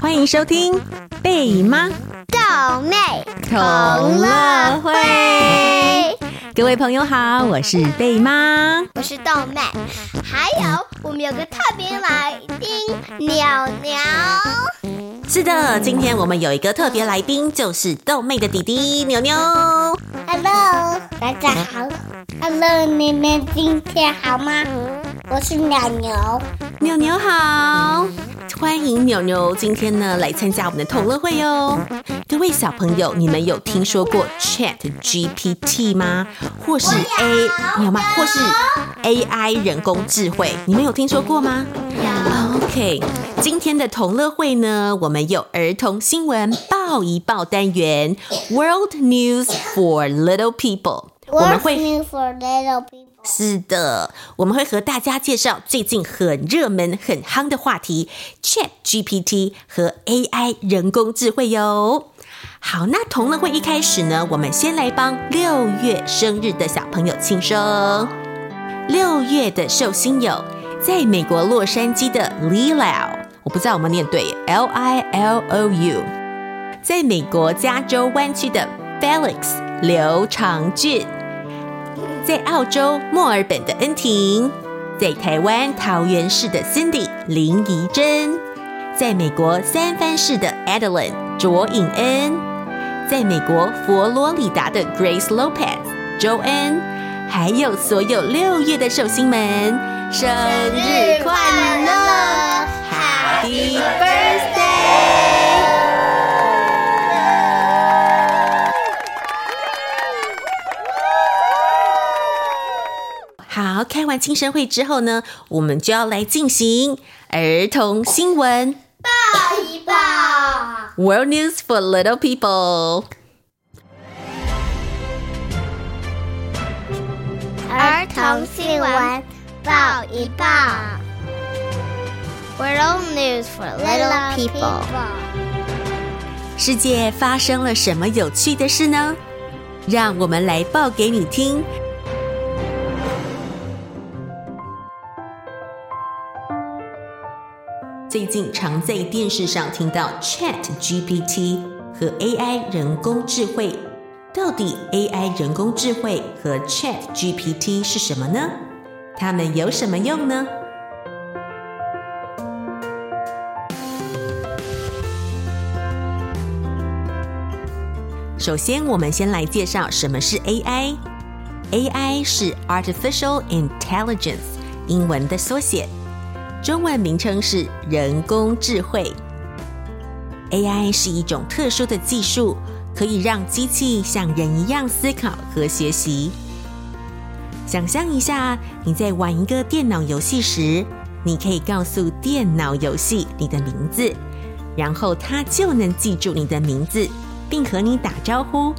欢迎收听贝妈豆妹同乐会。各位朋友好，我是贝妈，我是豆妹，还有我们有个特别来宾鸟鸟。是的，今天我们有一个特别来宾，就是豆妹的弟弟牛牛。Hello，大家好。Hello，你们今天好吗？我是鸟牛。牛牛好。欢迎牛牛今天呢来参加我们的同乐会哟。各位小朋友，你们有听说过 Chat GPT 吗？或是 A 有，有吗？或是 AI 人工智慧，你们有听说过吗？有。OK，今天的同乐会呢，我们有儿童新闻报一报单元，World News for Little People。我们会 for Little People。是的，我们会和大家介绍最近很热门、很夯的话题 ——Chat GPT 和 AI 人工智慧哟。好，那同乐会一开始呢，我们先来帮六月生日的小朋友庆生。六月的寿星有在美国洛杉矶的 Lilou，我不知道我们念对，L-I-L-O-U；在美国加州湾区的 Felix 刘长俊。在澳洲墨尔本的恩婷，在台湾桃园市的 Cindy 林怡珍，在美国三藩市的 Adeline 卓颖恩，在美国佛罗里达的 Grace Lopez 周恩，还有所有六月的寿星们，生日快乐！庆生会之后呢，我们就要来进行儿童新闻报一报。World News for Little People。儿童新闻报一报。World News for Little People。世界发生了什么有趣的事呢？让我们来报给你听。最近常在电视上听到 Chat GPT 和 AI 人工智慧，到底 AI 人工智慧和 Chat GPT 是什么呢？它们有什么用呢？首先，我们先来介绍什么是 AI。AI 是 Artificial Intelligence，英文的缩写。中文名称是人工智慧。AI 是一种特殊的技术，可以让机器像人一样思考和学习。想象一下，你在玩一个电脑游戏时，你可以告诉电脑游戏你的名字，然后它就能记住你的名字，并和你打招呼。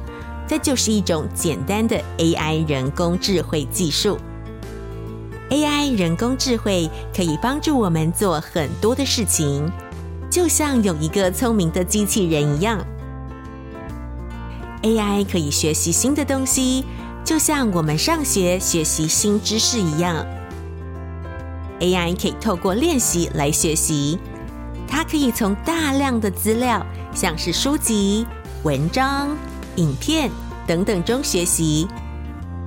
这就是一种简单的 AI 人工智慧技术。AI 人工智慧可以帮助我们做很多的事情，就像有一个聪明的机器人一样。AI 可以学习新的东西，就像我们上学学习新知识一样。AI 可以透过练习来学习，它可以从大量的资料，像是书籍、文章、影片等等中学习。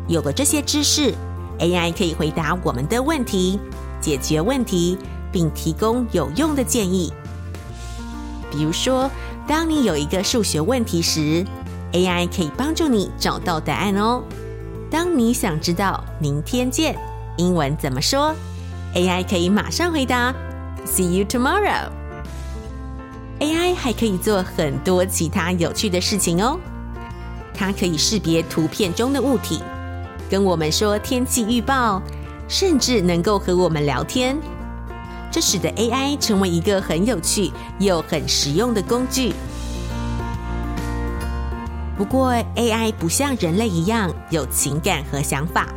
有了这些知识，AI 可以回答我们的问题，解决问题，并提供有用的建议。比如说，当你有一个数学问题时，AI 可以帮助你找到答案哦。当你想知道“明天见”英文怎么说，AI 可以马上回答 “See you tomorrow”。AI 还可以做很多其他有趣的事情哦。它可以识别图片中的物体。跟我们说天气预报，甚至能够和我们聊天，这使得 AI 成为一个很有趣又很实用的工具。不过，AI 不像人类一样有情感和想法，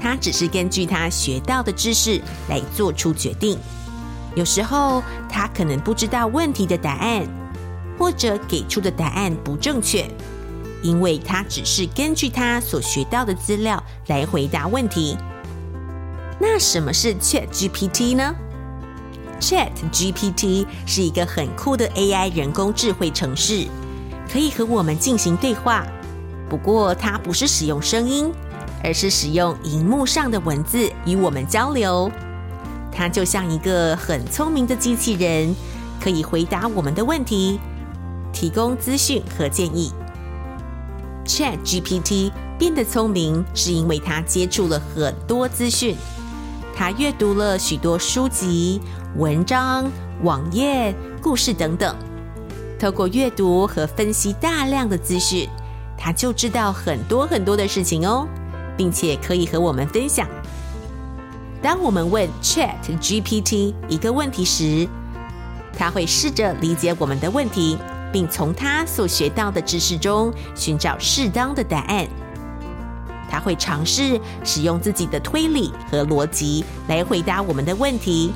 它只是根据它学到的知识来做出决定。有时候，它可能不知道问题的答案，或者给出的答案不正确。因为它只是根据它所学到的资料来回答问题。那什么是 ChatGPT 呢？ChatGPT 是一个很酷的 AI 人工智慧程式，可以和我们进行对话。不过它不是使用声音，而是使用荧幕上的文字与我们交流。它就像一个很聪明的机器人，可以回答我们的问题，提供资讯和建议。ChatGPT 变得聪明，是因为它接触了很多资讯。它阅读了许多书籍、文章、网页、故事等等。透过阅读和分析大量的资讯，它就知道很多很多的事情哦，并且可以和我们分享。当我们问 ChatGPT 一个问题时，它会试着理解我们的问题。并从他所学到的知识中寻找适当的答案。他会尝试使用自己的推理和逻辑来回答我们的问题。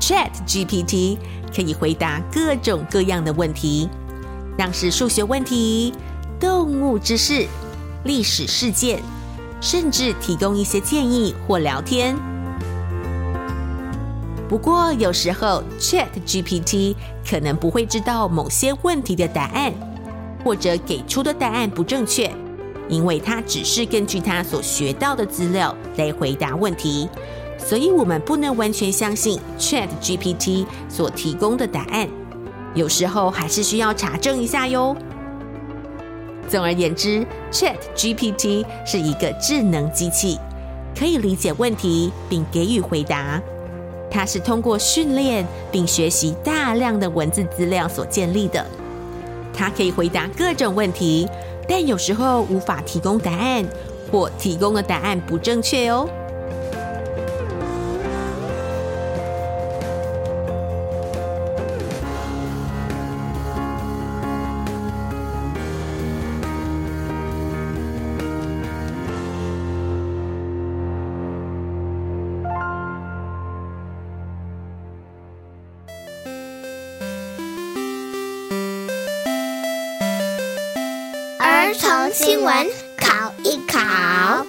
ChatGPT 可以回答各种各样的问题，像是数学问题、动物知识、历史事件，甚至提供一些建议或聊天。不过，有时候 ChatGPT 可能不会知道某些问题的答案，或者给出的答案不正确，因为它只是根据它所学到的资料来回答问题，所以我们不能完全相信 ChatGPT 所提供的答案。有时候还是需要查证一下哟。总而言之，ChatGPT 是一个智能机器，可以理解问题并给予回答。它是通过训练并学习大量的文字资料所建立的。它可以回答各种问题，但有时候无法提供答案，或提供的答案不正确哦。儿童新闻考一考。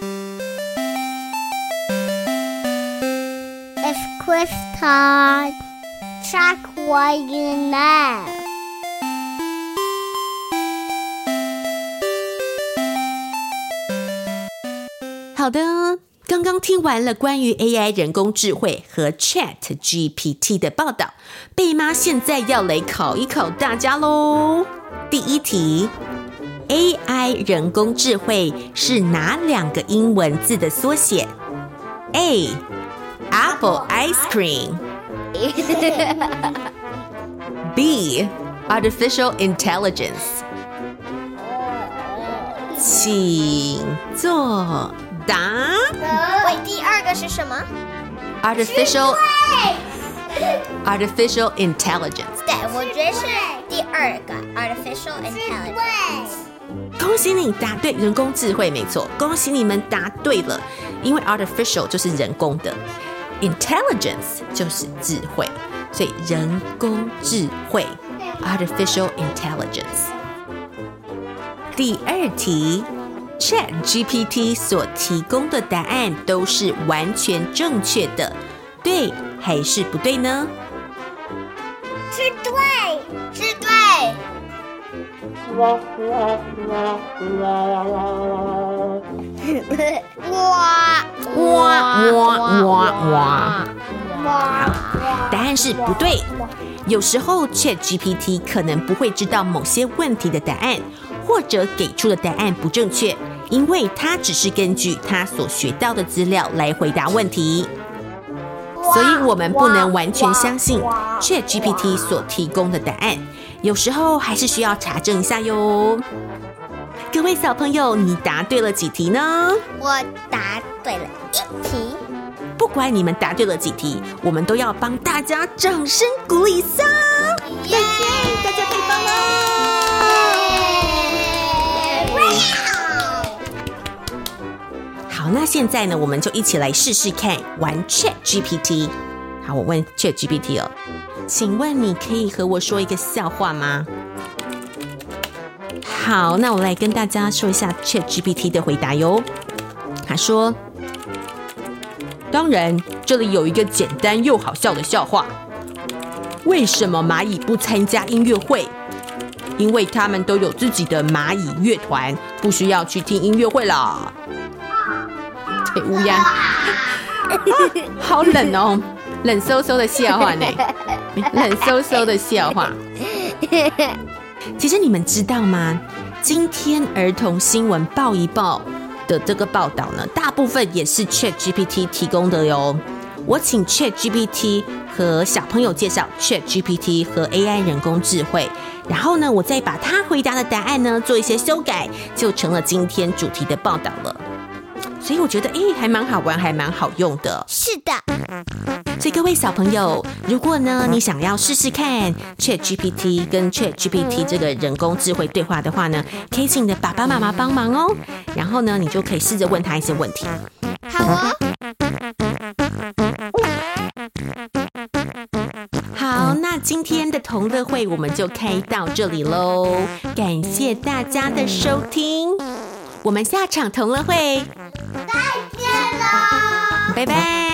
It's quiz time. Check what you know. 好的，刚刚听完了关于 AI 人工智慧和 ChatGPT 的报道，贝妈现在要来考一考大家喽。第一题。AI 人工智慧是哪两个英文字的缩写？A. Apple ice cream. B. Artificial intelligence. 请作答。喂，第二个是什么？Artificial Artificial intelligence。对，我觉得是第二个 Artificial intelligence。恭喜你答对，人工智慧没错。恭喜你们答对了，因为 artificial 就是人工的，intelligence 就是智慧，所以人工智慧 artificial intelligence。第二题，ChatGPT 所提供的答案都是完全正确的，对还是不对呢？是对，是对。哇哇哇哇哇哇！答案是不对。有时候 ChatGPT 可能不会知道某些问题的答案，或者给出的答案不正确，因为它只是根据它所学到的资料来回答问题。所以我们不能完全相信 ChatGPT 所提供的答案。有时候还是需要查证一下哟。各位小朋友，你答对了几题呢？我答对了一题。不管你们答对了几题，我们都要帮大家掌声鼓励一下。耶！大家太棒了！好，那现在呢，我们就一起来试试看玩 ChatGPT。好，我问 ChatGPT 哦。请问你可以和我说一个笑话吗？好，那我来跟大家说一下 ChatGPT 的回答哟。他说：“当然，这里有一个简单又好笑的笑话。为什么蚂蚁不参加音乐会？因为他们都有自己的蚂蚁乐团，不需要去听音乐会了。”对，乌鸦，好冷哦，冷飕飕的笑话呢，冷飕飕的笑话。其实你们知道吗？今天儿童新闻报一报的这个报道呢，大部分也是 ChatGPT 提供的哟。我请 ChatGPT 和小朋友介绍 ChatGPT 和 AI 人工智慧，然后呢，我再把他回答的答案呢做一些修改，就成了今天主题的报道了。所以我觉得，哎，还蛮好玩，还蛮好用的。是的。所以各位小朋友，如果呢你想要试试看 ChatGPT 跟 ChatGPT 这个人工智慧对话的话呢，可以请你的爸爸妈妈帮忙哦。然后呢，你就可以试着问他一些问题。好哦。好，那今天的同乐会我们就开到这里喽。感谢大家的收听，我们下场同乐会。拜拜。